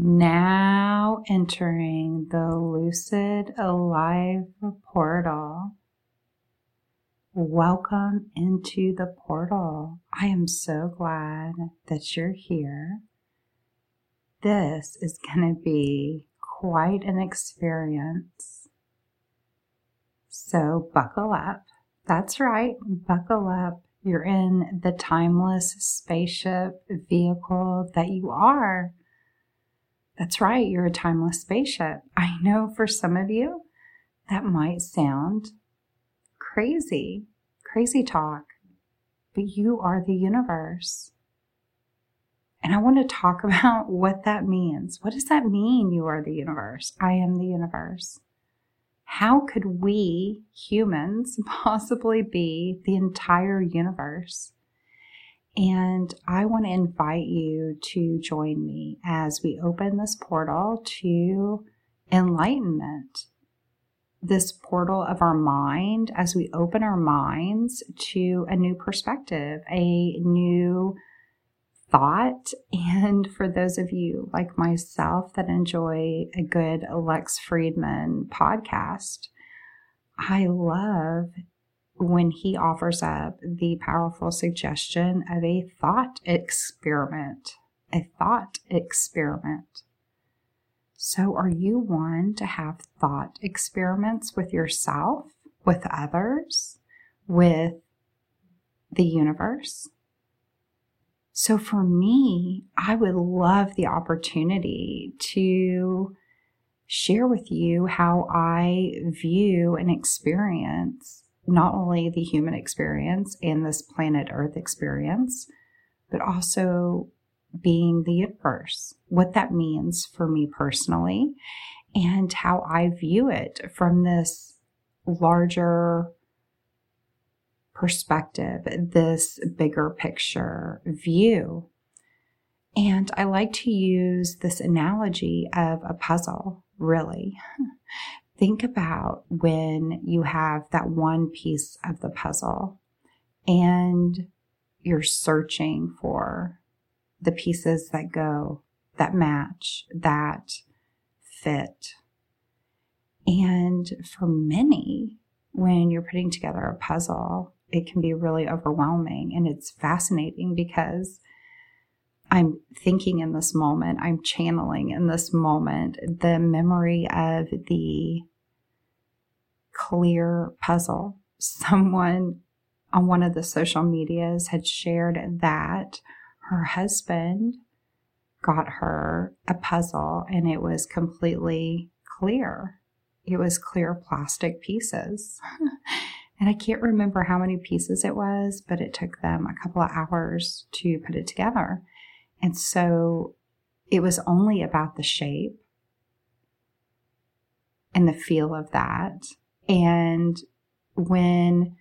Now entering the lucid alive portal. Welcome into the portal. I am so glad that you're here. This is going to be quite an experience. So buckle up. That's right, buckle up. You're in the timeless spaceship vehicle that you are. That's right, you're a timeless spaceship. I know for some of you that might sound crazy, crazy talk, but you are the universe. And I want to talk about what that means. What does that mean, you are the universe? I am the universe. How could we humans possibly be the entire universe? And I want to invite you to join me as we open this portal to enlightenment. This portal of our mind, as we open our minds to a new perspective, a new thought. And for those of you like myself that enjoy a good Lex Fridman podcast, I love when he offers up the powerful suggestion of a thought experiment. A thought experiment. So, are you one to have thought experiments with yourself, with others, with the universe? So, for me, I would love the opportunity to share with you how I view and experience not only the human experience and this planet Earth experience, but also being the universe, what that means for me personally, and how I view it from this larger perspective, this bigger picture view. And I like to use this analogy of a puzzle, really, think about when you have that one piece of the puzzle and you're searching for the pieces that go, that match, that fit. And for many, when you're putting together a puzzle, it can be really overwhelming and it's fascinating because I'm thinking in this moment, I'm channeling in this moment the memory of the clear puzzle. Someone on one of the social medias had shared that her husband got her a puzzle and it was completely clear. It was clear plastic pieces. and I can't remember how many pieces it was, but it took them a couple of hours to put it together. And so it was only about the shape and the feel of that. And when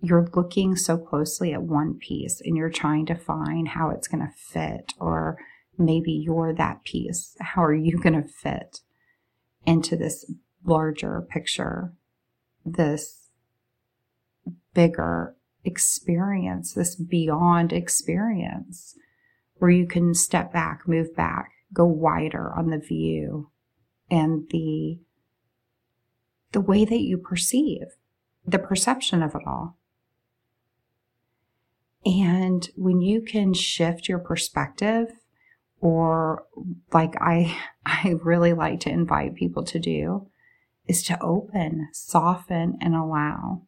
you're looking so closely at one piece and you're trying to find how it's going to fit, or maybe you're that piece, how are you going to fit into this larger picture, this bigger experience, this beyond experience? Where you can step back, move back, go wider on the view and the the way that you perceive, the perception of it all. And when you can shift your perspective or like I I really like to invite people to do is to open, soften and allow.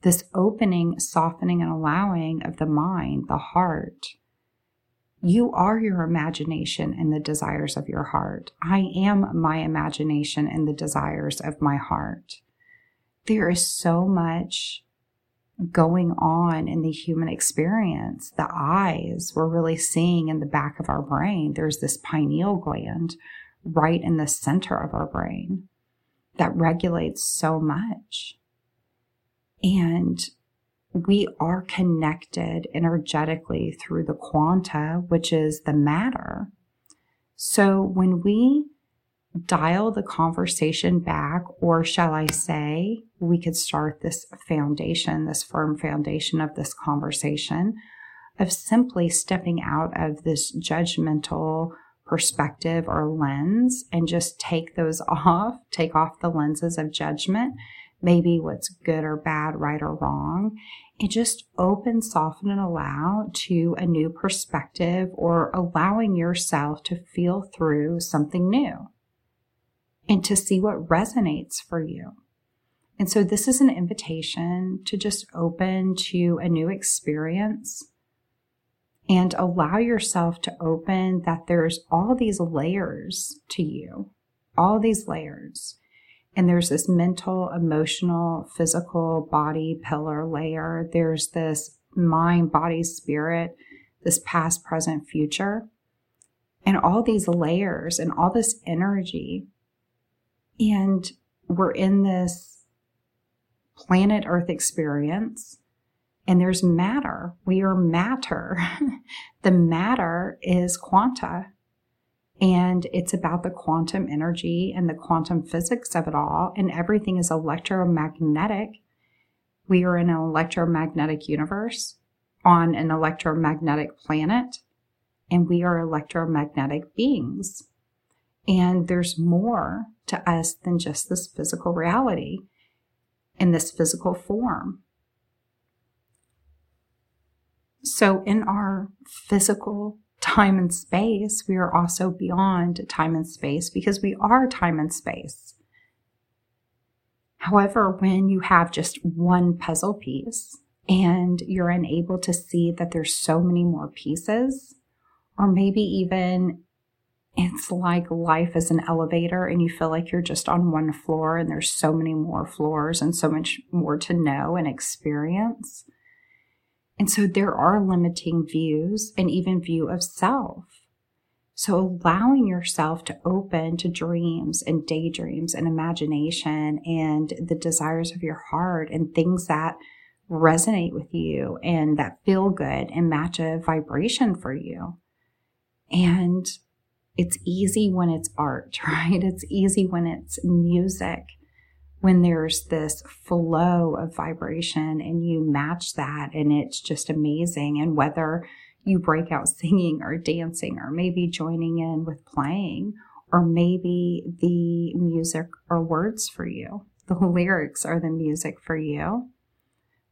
This opening, softening and allowing of the mind, the heart, you are your imagination and the desires of your heart. I am my imagination and the desires of my heart. There is so much going on in the human experience. The eyes, we're really seeing in the back of our brain. There's this pineal gland right in the center of our brain that regulates so much. And we are connected energetically through the quanta, which is the matter. So when we dial the conversation back, or shall I say, we could start this foundation, this firm foundation of this conversation of simply stepping out of this judgmental perspective or lens and just take those off, take off the lenses of judgment, maybe what's good or bad, right or wrong, and just open, soften, and allow to a new perspective or allowing yourself to feel through something new and to see what resonates for you. And so this is an invitation to just open to a new experience and allow yourself to open that there's all these layers to you, all these layers. And there's this mental, emotional, physical body pillar layer. There's this mind, body, spirit, this past, present, future, and all these layers and all this energy. And we're in this planet Earth experience. And there's matter. We are matter. the matter is quanta. And it's about the quantum energy and the quantum physics of it all. And everything is electromagnetic. We are in an electromagnetic universe on an electromagnetic planet. And we are electromagnetic beings. And there's more to us than just this physical reality in this physical form. So, in our physical time and space, we are also beyond time and space because we are time and space. However, when you have just one puzzle piece and you're unable to see that there's so many more pieces, or maybe even it's like life is an elevator and you feel like you're just on one floor and there's so many more floors and so much more to know and experience. And so there are limiting views and even view of self. So allowing yourself to open to dreams and daydreams and imagination and the desires of your heart and things that resonate with you and that feel good and match a vibration for you. And it's easy when it's art, right? It's easy when it's music, when there's this flow of vibration and you match that and it's just amazing. And whether you break out singing or dancing or maybe joining in with playing, or maybe the music or words for you, the lyrics are the music for you.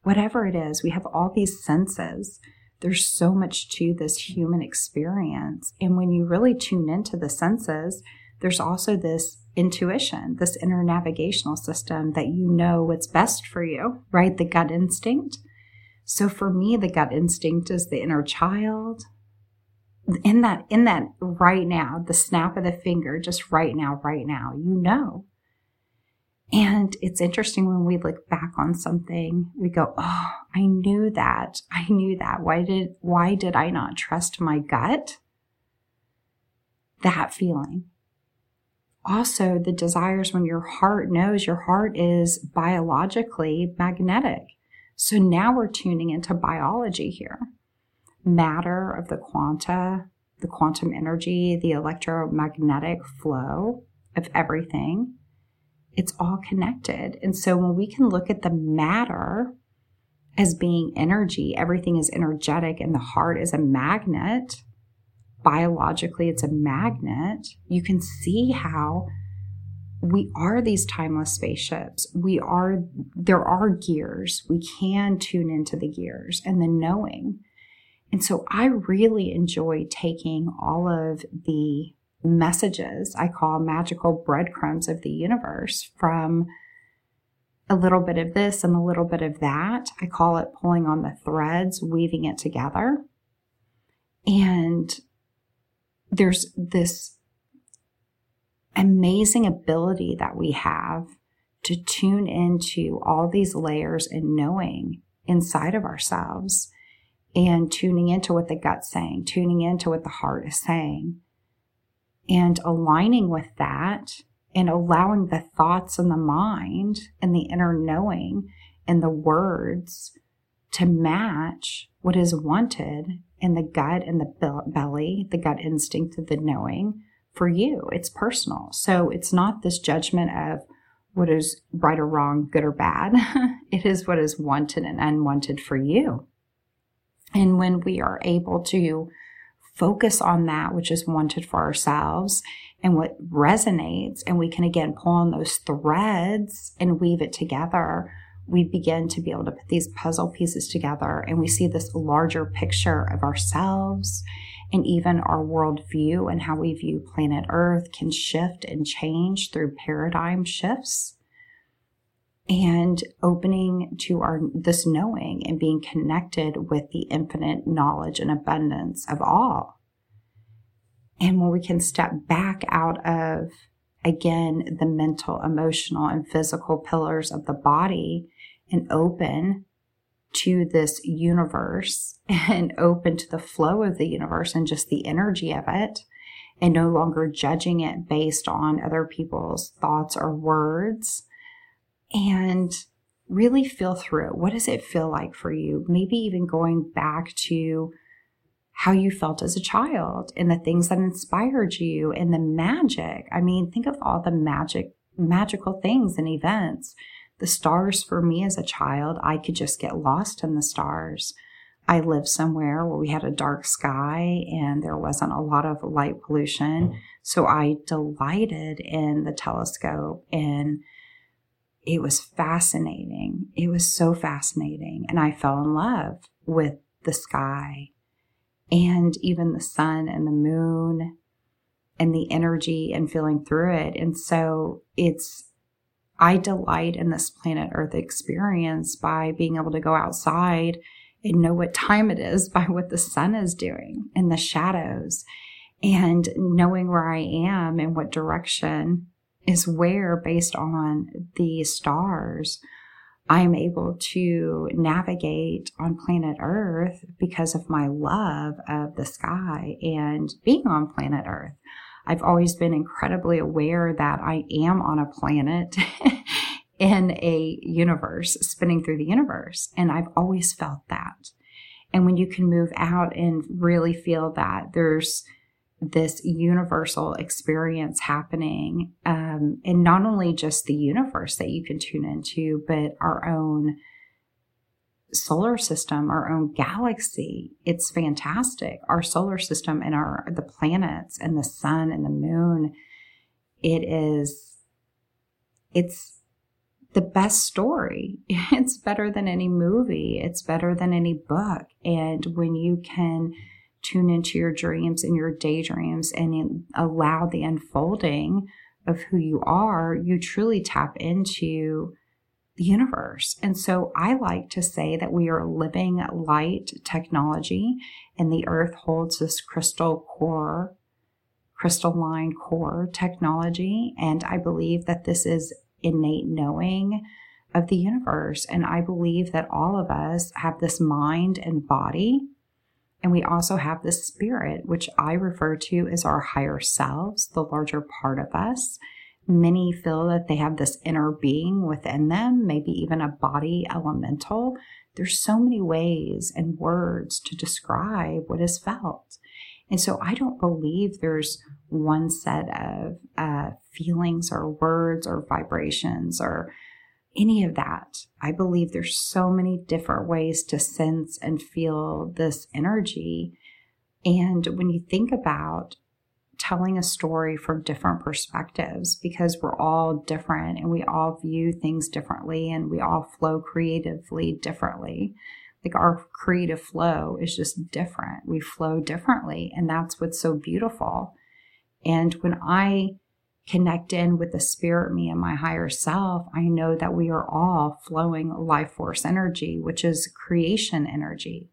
Whatever it is, we have all these senses there's so much to this human experience. And when you really tune into the senses, there's also this intuition, this inner navigational system that you know what's best for you, right? The gut instinct. So for me, the gut instinct is the inner child. In that, in that right now, the snap of the finger, just right now, right now, you know and it's interesting when we look back on something, we go, "Oh, I knew that. I knew that. Why did why did I not trust my gut?" That feeling. Also, the desires when your heart knows your heart is biologically magnetic. So now we're tuning into biology here. Matter of the quanta, the quantum energy, the electromagnetic flow of everything it's all connected. And so when we can look at the matter as being energy, everything is energetic and the heart is a magnet. Biologically, it's a magnet. You can see how we are these timeless spaceships. We are, there are gears. We can tune into the gears and the knowing. And so I really enjoy taking all of the messages I call magical breadcrumbs of the universe from a little bit of this and a little bit of that. I call it pulling on the threads, weaving it together. And there's this amazing ability that we have to tune into all these layers and knowing inside of ourselves and tuning into what the gut's saying, tuning into what the heart is saying and aligning with that and allowing the thoughts and the mind and the inner knowing and the words to match what is wanted in the gut and the belly, the gut instinct of the knowing for you. It's personal. So it's not this judgment of what is right or wrong, good or bad. it is what is wanted and unwanted for you. And when we are able to focus on that which is wanted for ourselves and what resonates, and we can again pull on those threads and weave it together, we begin to be able to put these puzzle pieces together and we see this larger picture of ourselves and even our worldview and how we view planet Earth can shift and change through paradigm shifts and opening to our this knowing and being connected with the infinite knowledge and abundance of all. And when we can step back out of again the mental, emotional, and physical pillars of the body and open to this universe and open to the flow of the universe and just the energy of it and no longer judging it based on other people's thoughts or words and really feel through it. What does it feel like for you? Maybe even going back to how you felt as a child and the things that inspired you and the magic. I mean, think of all the magic, magical things and events. The stars for me as a child, I could just get lost in the stars. I lived somewhere where we had a dark sky and there wasn't a lot of light pollution. So I delighted in the telescope and it was fascinating. It was so fascinating. And I fell in love with the sky and even the sun and the moon and the energy and feeling through it. And so it's, I delight in this planet Earth experience by being able to go outside and know what time it is by what the sun is doing in the shadows and knowing where I am and what direction is where, based on the stars, I'm able to navigate on planet Earth because of my love of the sky and being on planet Earth. I've always been incredibly aware that I am on a planet in a universe, spinning through the universe. And I've always felt that. And when you can move out and really feel that there's this universal experience happening, um, and not only just the universe that you can tune into, but our own solar system, our own galaxy. It's fantastic. Our solar system and our the planets and the sun and the moon. It is. It's the best story. It's better than any movie. It's better than any book. And when you can tune into your dreams and your daydreams and allow the unfolding of who you are, you truly tap into the universe. And so I like to say that we are living light technology and the earth holds this crystal core, crystalline core technology. And I believe that this is innate knowing of the universe. And I believe that all of us have this mind and body and we also have the spirit, which I refer to as our higher selves, the larger part of us. Many feel that they have this inner being within them, maybe even a body elemental. There's so many ways and words to describe what is felt. And so I don't believe there's one set of uh, feelings or words or vibrations or any of that. I believe there's so many different ways to sense and feel this energy. And when you think about telling a story from different perspectives, because we're all different and we all view things differently and we all flow creatively differently. Like our creative flow is just different. We flow differently. And that's what's so beautiful. And when I connect in with the spirit me and my higher self, I know that we are all flowing life force energy, which is creation energy.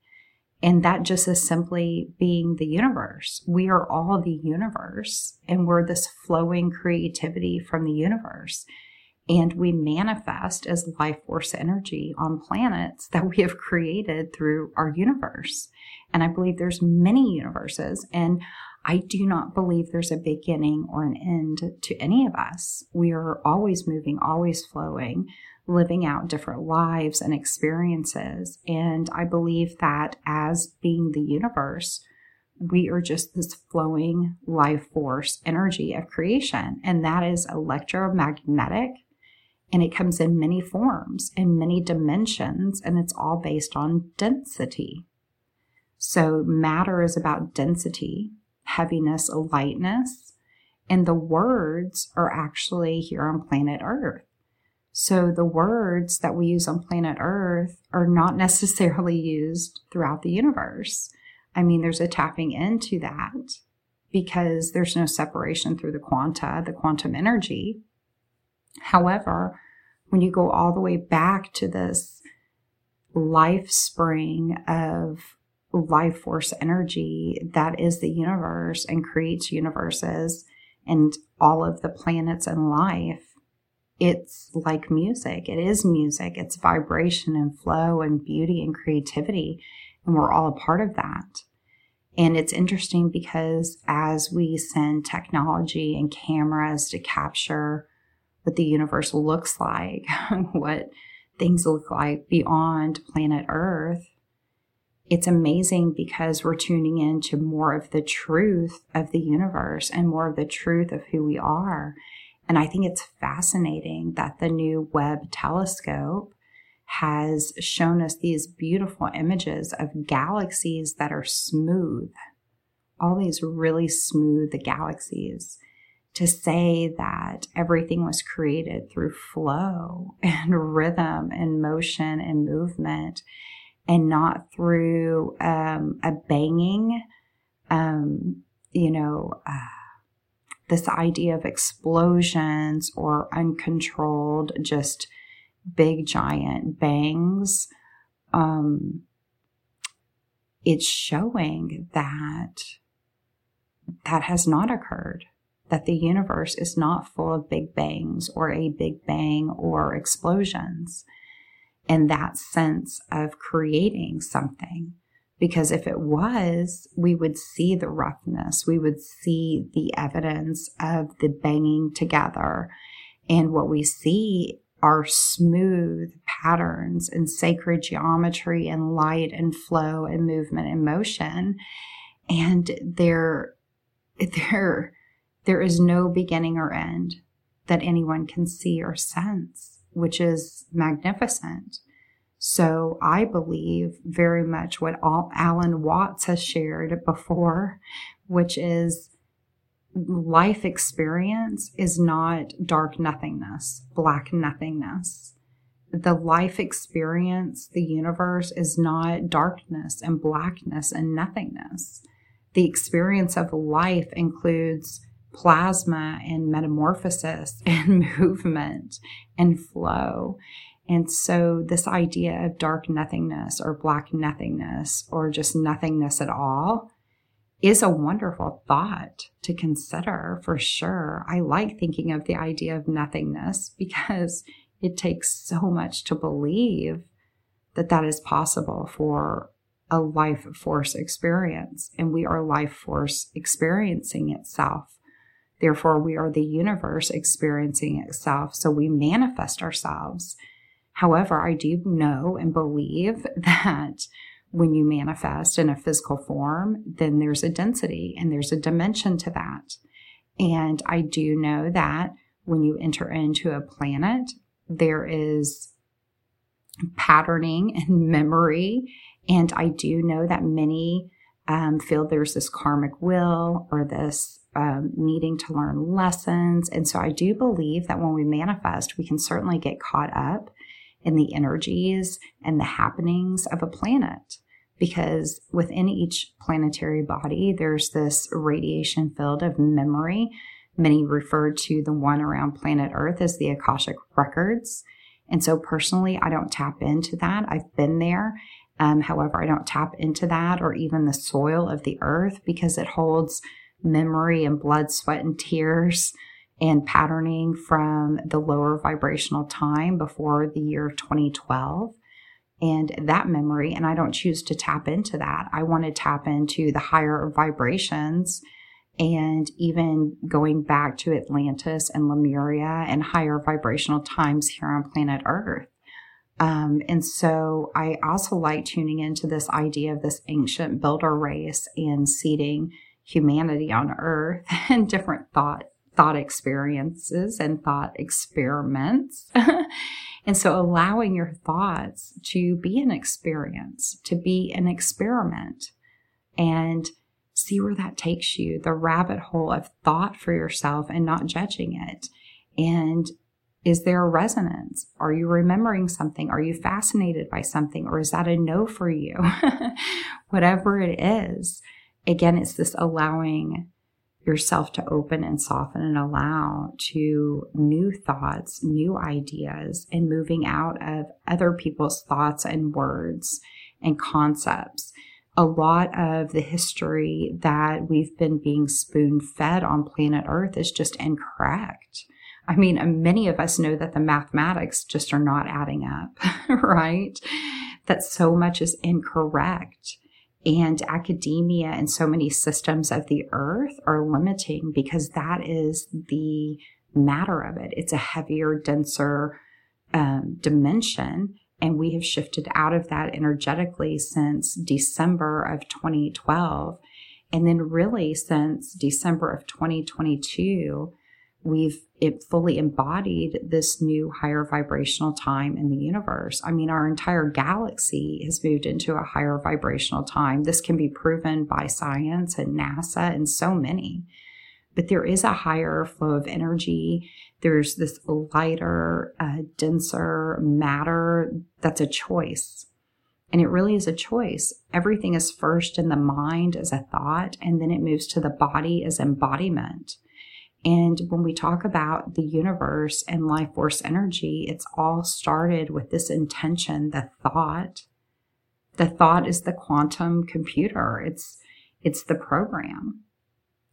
And that just is simply being the universe. We are all the universe, and we're this flowing creativity from the universe. And we manifest as life force energy on planets that we have created through our universe. And I believe there's many universes. And I do not believe there's a beginning or an end to any of us. We are always moving, always flowing, living out different lives and experiences. And I believe that as being the universe, we are just this flowing life force energy of creation. And that is electromagnetic. And it comes in many forms, in many dimensions, and it's all based on density. So matter is about density, heaviness, a lightness, and the words are actually here on planet Earth. So the words that we use on planet Earth are not necessarily used throughout the universe. I mean, there's a tapping into that because there's no separation through the quanta, the quantum energy. However, when you go all the way back to this life spring of life force energy that is the universe and creates universes and all of the planets and life, it's like music. It is music. It's vibration and flow and beauty and creativity. And we're all a part of that. And it's interesting because as we send technology and cameras to capture what the universe looks like, what things look like beyond planet Earth, it's amazing because we're tuning into more of the truth of the universe and more of the truth of who we are. And I think it's fascinating that the new Webb telescope has shown us these beautiful images of galaxies that are smooth, all these really smooth galaxies. To say that everything was created through flow and rhythm and motion and movement and not through um, a banging, um, you know, uh, this idea of explosions or uncontrolled, just big giant bangs, um, it's showing that that has not occurred. That the universe is not full of big bangs or a big bang or explosions. And that sense of creating something. Because if it was, we would see the roughness, we would see the evidence of the banging together. And what we see are smooth patterns and sacred geometry and light and flow and movement and motion. And there, there, there is no beginning or end that anyone can see or sense, which is magnificent. So I believe very much what all Alan Watts has shared before, which is life experience is not dark nothingness, black nothingness. The life experience, the universe is not darkness and blackness and nothingness. The experience of life includes plasma and metamorphosis and movement and flow. And so, this idea of dark nothingness or black nothingness or just nothingness at all is a wonderful thought to consider for sure. I like thinking of the idea of nothingness because it takes so much to believe that that is possible for a life force experience. And we are life force experiencing itself. Therefore, we are the universe experiencing itself. So we manifest ourselves. However, I do know and believe that when you manifest in a physical form, then there's a density and there's a dimension to that. And I do know that when you enter into a planet, there is patterning and memory. And I do know that many um, feel there's this karmic will or this um, needing to learn lessons. And so I do believe that when we manifest, we can certainly get caught up in the energies and the happenings of a planet because within each planetary body, there's this radiation field of memory. Many refer to the one around planet Earth as the Akashic records. And so personally, I don't tap into that. I've been there. Um, however, I don't tap into that or even the soil of the earth because it holds memory and blood, sweat, and tears and patterning from the lower vibrational time before the year 2012 and that memory. And I don't choose to tap into that. I want to tap into the higher vibrations and even going back to Atlantis and Lemuria and higher vibrational times here on planet Earth. Um, and so I also like tuning into this idea of this ancient builder race and seeding humanity on Earth and different thought thought experiences and thought experiments. And so allowing your thoughts to be an experience, to be an experiment, and see where that takes you the rabbit hole of thought for yourself and not judging it. And is there a resonance? Are you remembering something? Are you fascinated by something? Or is that a no for you? Whatever it is, again, it's this allowing yourself to open and soften and allow to new thoughts, new ideas, and moving out of other people's thoughts and words and concepts. A lot of the history that we've been being spoon fed on planet Earth is just incorrect. I mean, many of us know that the mathematics just are not adding up, right? That so much is incorrect and academia and so many systems of the earth are limiting because that is the matter of it. It's a heavier, denser um, dimension. And we have shifted out of that energetically since December of 2012. And then, really, since December of 2022, we've it fully embodied this new higher vibrational time in the universe. I mean, our entire galaxy has moved into a higher vibrational time. This can be proven by science and NASA and so many. But there is a higher flow of energy. There's this lighter, uh, denser matter that's a choice. And it really is a choice. Everything is first in the mind as a thought, and then it moves to the body as embodiment. And when we talk about the universe and life force energy, it's all started with this intention, the thought. The thought is the quantum computer. It's, it's the program.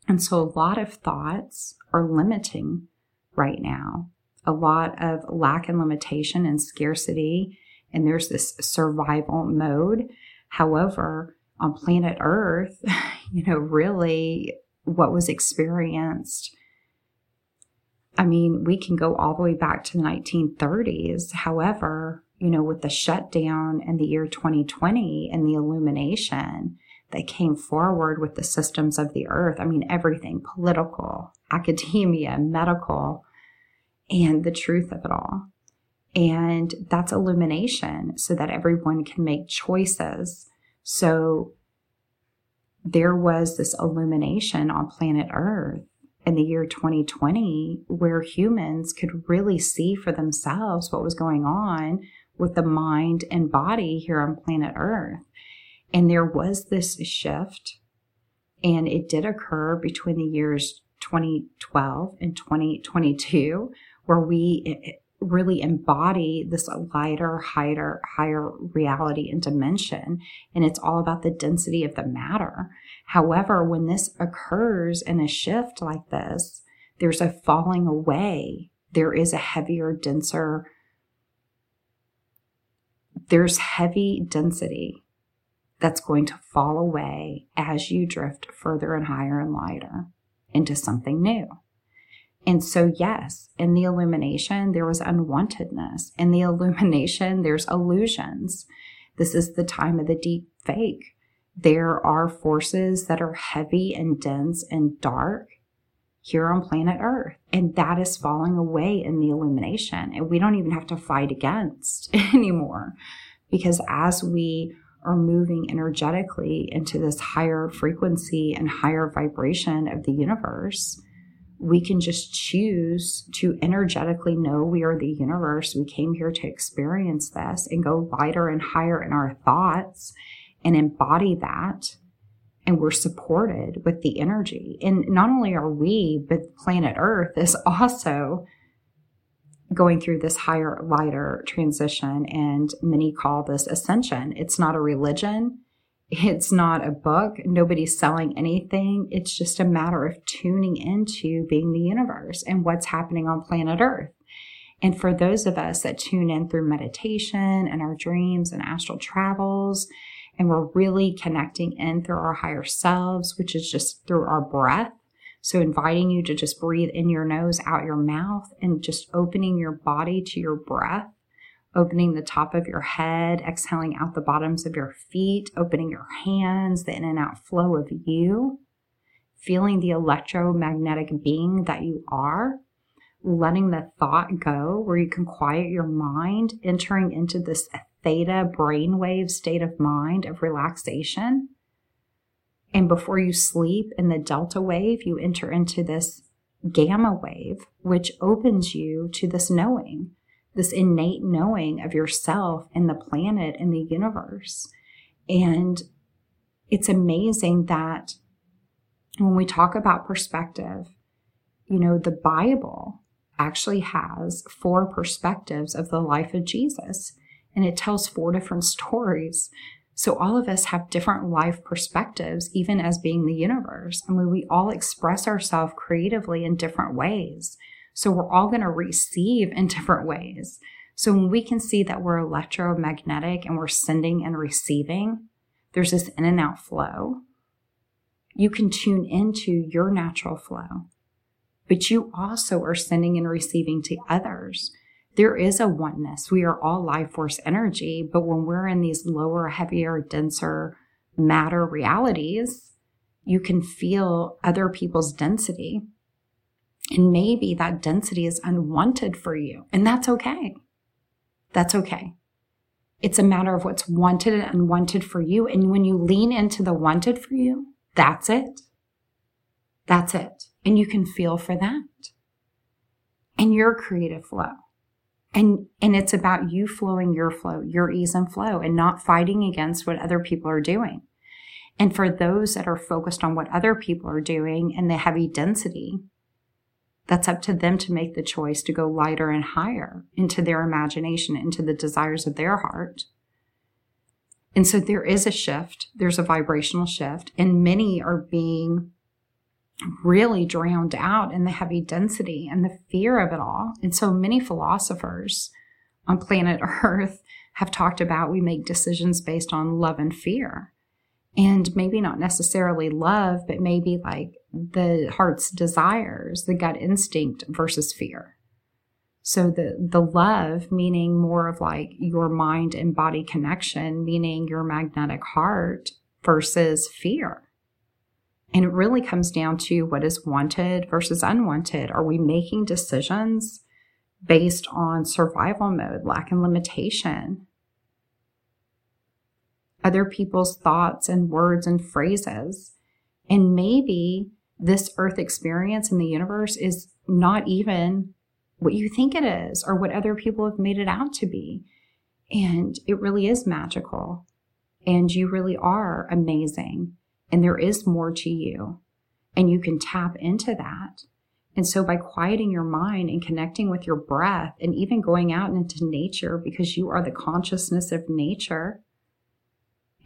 And so a lot of thoughts are limiting right now. A lot of lack and limitation and scarcity. And there's this survival mode. However, on planet Earth, you know, really what was experienced I mean, we can go all the way back to the 1930s. However, you know, with the shutdown in the year 2020 and the illumination that came forward with the systems of the earth, I mean, everything political, academia, medical, and the truth of it all. And that's illumination so that everyone can make choices. So there was this illumination on planet Earth in the year 2020 where humans could really see for themselves what was going on with the mind and body here on planet Earth. And there was this shift, and it did occur between the years 2012 and 2022, where we really embody this lighter, higher, higher reality and dimension. And it's all about the density of the matter. However, when this occurs in a shift like this, there's a falling away. There is a heavier, denser, there's heavy density that's going to fall away as you drift further and higher and lighter into something new. And so, yes, in the illumination, there was unwantedness. In the illumination, there's illusions. This is the time of the deep fake. There are forces that are heavy and dense and dark here on planet Earth. And that is falling away in the illumination. And we don't even have to fight against anymore. Because as we are moving energetically into this higher frequency and higher vibration of the universe, we can just choose to energetically know we are the universe. We came here to experience this and go lighter and higher in our thoughts and embody that. And we're supported with the energy. And not only are we, but planet Earth is also going through this higher, lighter transition. And many call this ascension. It's not a religion it's not a book. Nobody's selling anything. It's just a matter of tuning into being the universe and what's happening on planet Earth. And for those of us that tune in through meditation and our dreams and astral travels, and we're really connecting in through our higher selves, which is just through our breath. So, inviting you to just breathe in your nose, out your mouth, and just opening your body to your breath opening the top of your head, exhaling out the bottoms of your feet, opening your hands, the in and out flow of you, feeling the electromagnetic being that you are, letting the thought go where you can quiet your mind, entering into this theta brainwave state of mind of relaxation. And before you sleep in the delta wave, you enter into this gamma wave, which opens you to this knowing, this innate knowing of yourself and the planet and the universe. And it's amazing that when we talk about perspective, you know, the Bible actually has four perspectives of the life of Jesus, and it tells four different stories. So all of us have different life perspectives, even as being the universe. I mean, we all express ourselves creatively in different ways. So we're all going to receive in different ways. So when we can see that we're electromagnetic and we're sending and receiving, there's this in and out flow. You can tune into your natural flow, but you also are sending and receiving to others there is a oneness. We are all life force energy, but when we're in these lower, heavier, denser matter realities, you can feel other people's density. And maybe that density is unwanted for you, and that's okay. That's okay. It's a matter of what's wanted and unwanted for you. And when you lean into the wanted for you, that's it. That's it. And you can feel for that and your creative flow and and it's about you flowing your flow your ease and flow and not fighting against what other people are doing and for those that are focused on what other people are doing and the heavy density that's up to them to make the choice to go lighter and higher into their imagination into the desires of their heart and so there is a shift there's a vibrational shift and many are being really drowned out in the heavy density and the fear of it all. And so many philosophers on planet Earth have talked about we make decisions based on love and fear. And maybe not necessarily love, but maybe like the heart's desires, the gut instinct versus fear. So the the love meaning more of like your mind and body connection, meaning your magnetic heart versus fear and it really comes down to what is wanted versus unwanted. Are we making decisions based on survival mode, lack and limitation? Other people's thoughts and words and phrases. And maybe this earth experience in the universe is not even what you think it is or what other people have made it out to be. And it really is magical. And you really are amazing and there is more to you and you can tap into that. And so by quieting your mind and connecting with your breath and even going out into nature because you are the consciousness of nature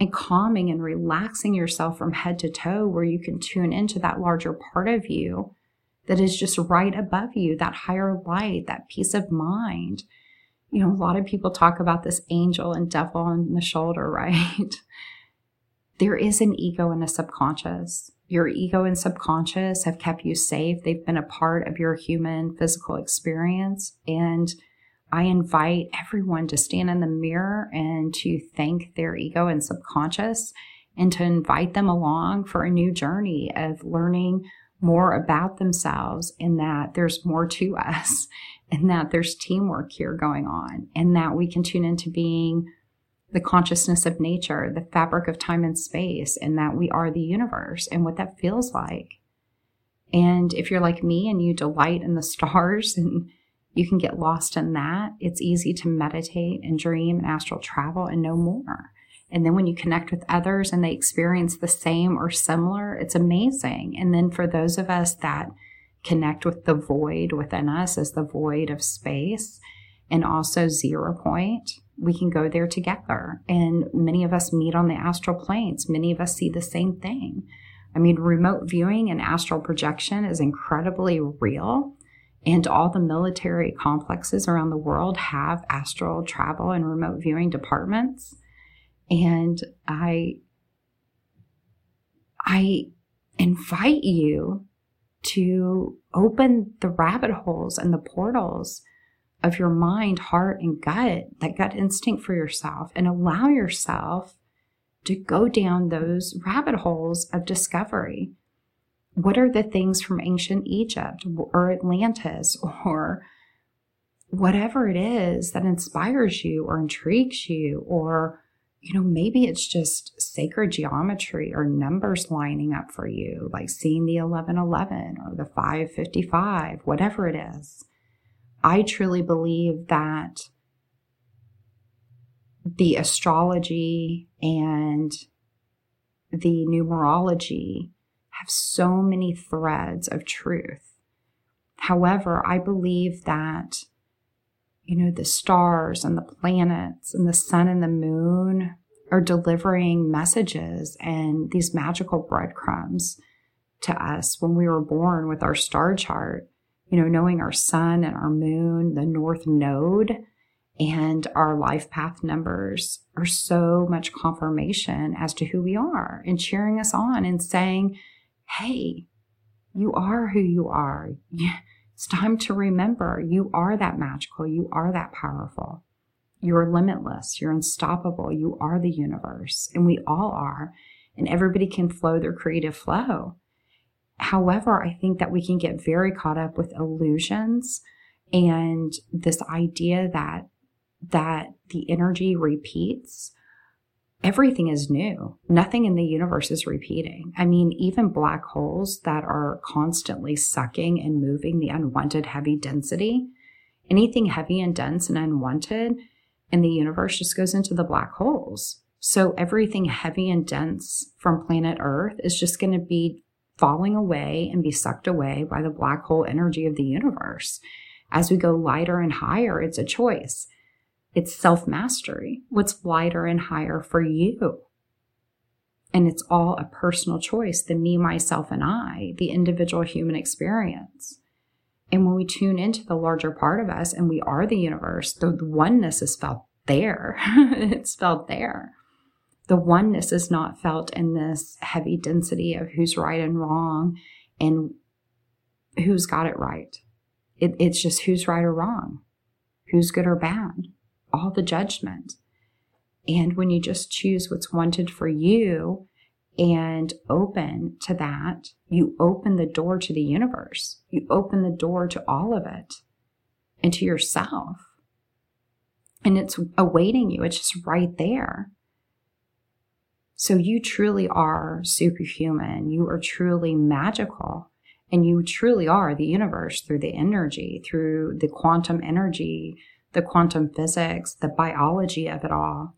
and calming and relaxing yourself from head to toe where you can tune into that larger part of you that is just right above you, that higher light, that peace of mind. You know, a lot of people talk about this angel and devil on the shoulder, right? there is an ego and a subconscious. Your ego and subconscious have kept you safe. They've been a part of your human physical experience. And I invite everyone to stand in the mirror and to thank their ego and subconscious and to invite them along for a new journey of learning more about themselves and that there's more to us and that there's teamwork here going on and that we can tune into being the consciousness of nature, the fabric of time and space, and that we are the universe and what that feels like. And if you're like me and you delight in the stars and you can get lost in that, it's easy to meditate and dream and astral travel and know more. And then when you connect with others and they experience the same or similar, it's amazing. And then for those of us that connect with the void within us as the void of space and also zero point, we can go there together. And many of us meet on the astral planes. Many of us see the same thing. I mean, remote viewing and astral projection is incredibly real. And all the military complexes around the world have astral travel and remote viewing departments. And I, I invite you to open the rabbit holes and the portals of your mind, heart, and gut, that gut instinct for yourself, and allow yourself to go down those rabbit holes of discovery. What are the things from ancient Egypt or Atlantis or whatever it is that inspires you or intrigues you or you know, maybe it's just sacred geometry or numbers lining up for you, like seeing the 1111 or the 555, whatever it is. I truly believe that the astrology and the numerology have so many threads of truth. However, I believe that you know, the stars and the planets and the sun and the moon are delivering messages and these magical breadcrumbs to us when we were born with our star chart. You know, knowing our sun and our moon, the north node, and our life path numbers are so much confirmation as to who we are and cheering us on and saying, Hey, you are who you are. It's time to remember you are that magical. You are that powerful. You're limitless. You're unstoppable. You are the universe, and we all are. And everybody can flow their creative flow. However, I think that we can get very caught up with illusions and this idea that that the energy repeats everything is new. Nothing in the universe is repeating. I mean, even black holes that are constantly sucking and moving the unwanted heavy density, anything heavy and dense and unwanted in the universe just goes into the black holes. So everything heavy and dense from planet Earth is just going to be falling away and be sucked away by the black hole energy of the universe. As we go lighter and higher, it's a choice. It's self mastery. What's wider and higher for you? And it's all a personal choice the me, myself, and I, the individual human experience. And when we tune into the larger part of us and we are the universe, the oneness is felt there. it's felt there. The oneness is not felt in this heavy density of who's right and wrong and who's got it right. It, it's just who's right or wrong, who's good or bad all the judgment. And when you just choose what's wanted for you and open to that, you open the door to the universe. You open the door to all of it and to yourself. And it's awaiting you, it's just right there. So you truly are superhuman. You are truly magical. And you truly are the universe through the energy, through the quantum energy the quantum physics, the biology of it all.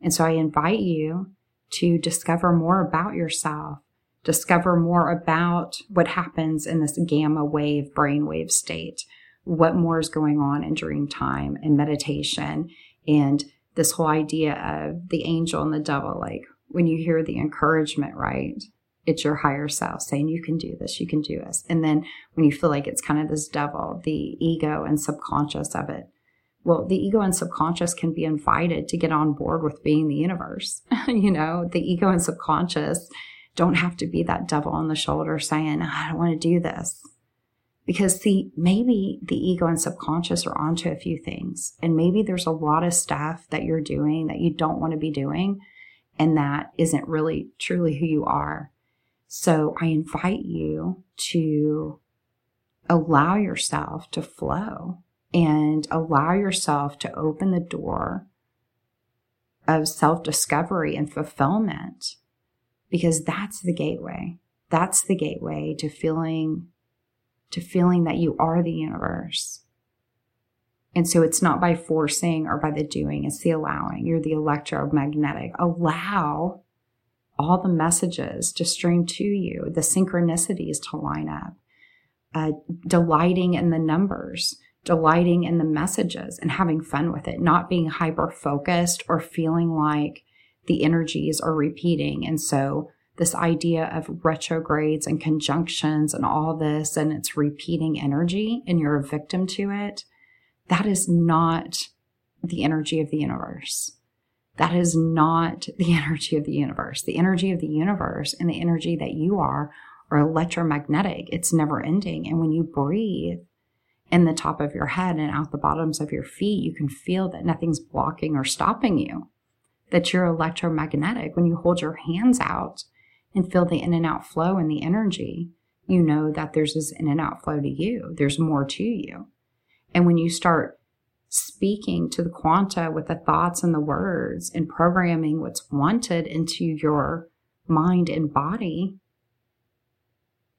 And so I invite you to discover more about yourself, discover more about what happens in this gamma wave brainwave state, what more is going on in dream time and meditation, and this whole idea of the angel and the devil. Like when you hear the encouragement, right? It's your higher self saying, You can do this, you can do this. And then when you feel like it's kind of this devil, the ego and subconscious of it well, the ego and subconscious can be invited to get on board with being the universe. you know, the ego and subconscious don't have to be that devil on the shoulder saying, I don't want to do this. Because, see, maybe the ego and subconscious are onto a few things. And maybe there's a lot of stuff that you're doing that you don't want to be doing. And that isn't really truly who you are. So I invite you to allow yourself to flow and allow yourself to open the door of self discovery and fulfillment because that's the gateway. That's the gateway to feeling to feeling that you are the universe. And so it's not by forcing or by the doing, it's the allowing. You're the electromagnetic. Allow all the messages to stream to you, the synchronicities to line up, uh, delighting in the numbers delighting in the messages and having fun with it, not being hyper focused or feeling like the energies are repeating. And so, this idea of retrogrades and conjunctions and all this, and it's repeating energy, and you're a victim to it, that is not the energy of the universe. That is not the energy of the universe. The energy of the universe and the energy that you are are electromagnetic. It's never ending. And when you breathe, in the top of your head and out the bottoms of your feet, you can feel that nothing's blocking or stopping you, that you're electromagnetic. When you hold your hands out and feel the in and out flow and the energy, you know that there's this in and out flow to you. There's more to you. And when you start speaking to the quanta with the thoughts and the words and programming what's wanted into your mind and body.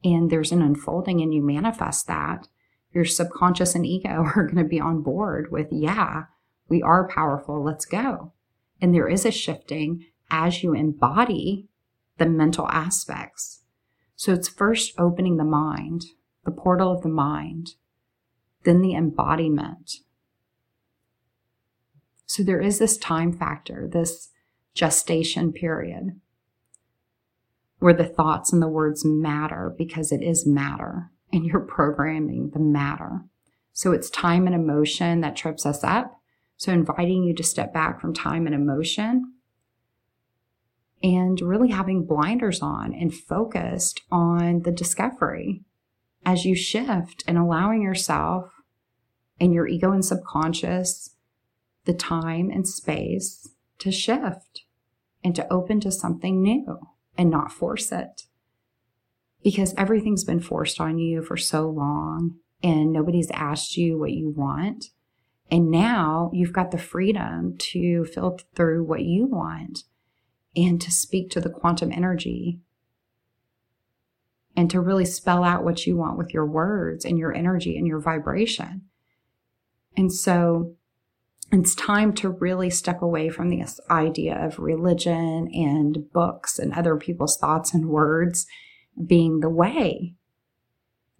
And there's an unfolding, and you manifest that. Your subconscious and ego are going to be on board with, yeah, we are powerful. Let's go. And there is a shifting as you embody the mental aspects. So it's first opening the mind, the portal of the mind, then the embodiment. So there is this time factor, this gestation period, where the thoughts and the words matter because it is matter and you're programming the matter. So it's time and emotion that trips us up. So inviting you to step back from time and emotion and really having blinders on and focused on the discovery as you shift and allowing yourself and your ego and subconscious the time and space to shift and to open to something new and not force it. Because everything's been forced on you for so long and nobody's asked you what you want. And now you've got the freedom to filter through what you want and to speak to the quantum energy and to really spell out what you want with your words and your energy and your vibration. And so it's time to really step away from this idea of religion and books and other people's thoughts and words being the way.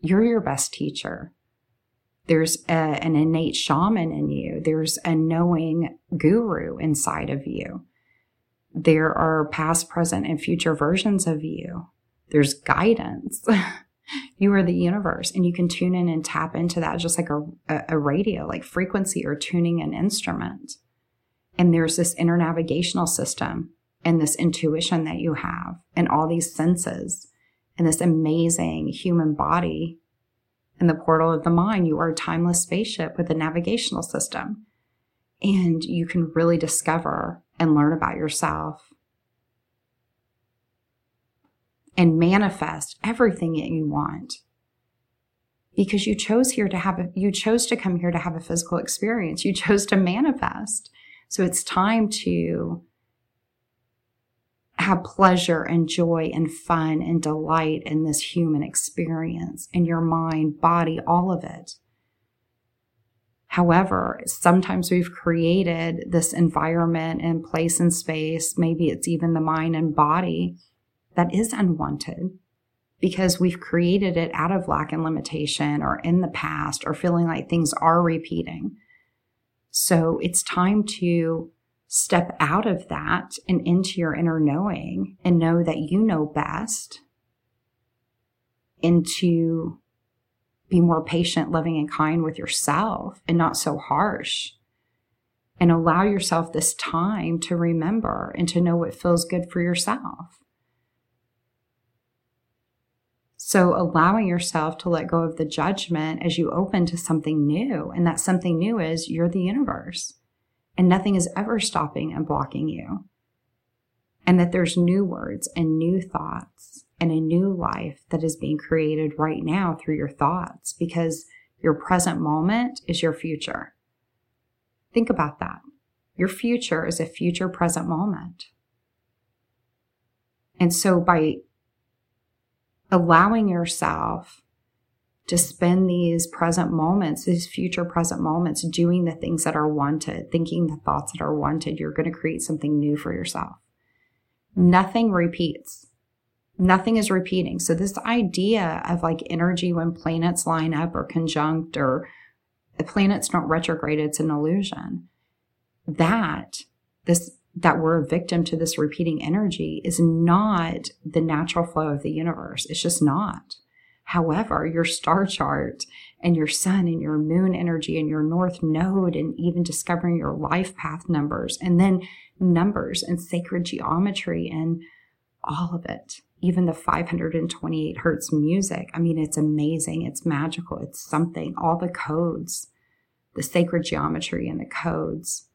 You're your best teacher. There's a, an innate shaman in you. There's a knowing guru inside of you. There are past, present, and future versions of you. There's guidance. you are the universe, and you can tune in and tap into that just like a, a radio, like frequency or tuning an instrument. And there's this inner navigational system and this intuition that you have, and all these senses, and this amazing human body in the portal of the mind. You are a timeless spaceship with a navigational system. And you can really discover and learn about yourself and manifest everything that you want because you chose here to have a, you chose to come here to have a physical experience you chose to manifest so it's time to have pleasure and joy and fun and delight in this human experience in your mind body all of it However, sometimes we've created this environment and place and space, maybe it's even the mind and body that is unwanted because we've created it out of lack and limitation or in the past or feeling like things are repeating. So it's time to step out of that and into your inner knowing and know that you know best into be more patient, loving, and kind with yourself and not so harsh. And allow yourself this time to remember and to know what feels good for yourself. So, allowing yourself to let go of the judgment as you open to something new. And that something new is you're the universe, and nothing is ever stopping and blocking you. And that there's new words and new thoughts and a new life that is being created right now through your thoughts because your present moment is your future. Think about that. Your future is a future present moment. And so by allowing yourself to spend these present moments, these future present moments, doing the things that are wanted, thinking the thoughts that are wanted, you're going to create something new for yourself. Nothing repeats nothing is repeating. So this idea of like energy when planets line up or conjunct or the planets don't retrograde, it's an illusion. That this that we're a victim to this repeating energy is not the natural flow of the universe. It's just not. However, your star chart and your sun and your moon energy and your north node and even discovering your life path numbers and then numbers and sacred geometry and all of it even the 528 hertz music. I mean, it's amazing. It's magical. It's something. All the codes, the sacred geometry and the codes.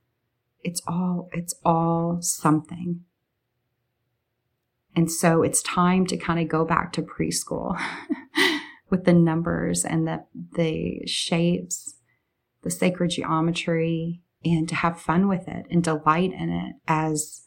It's all, it's all something. And so it's time to kind of go back to preschool with the numbers and the, the shapes the sacred geometry and to have fun with it and delight in it as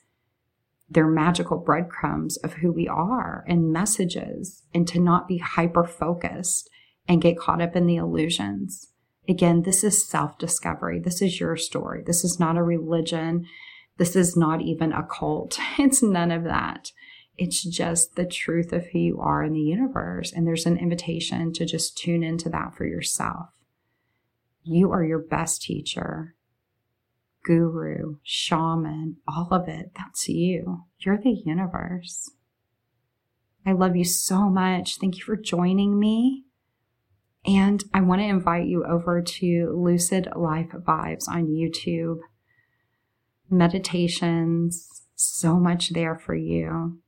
their magical breadcrumbs of who we are and messages and to not be hyper focused and get caught up in the illusions. Again, this is self discovery. This is your story. This is not a religion. This is not even a cult. It's none of that. It's just the truth of who you are in the universe. And there's an invitation to just tune into that for yourself. You are your best teacher, guru, shaman, all of it. That's you. You're the universe. I love you so much. Thank you for joining me. And I want to invite you over to Lucid Life Vibes on YouTube. Meditations, so much there for you.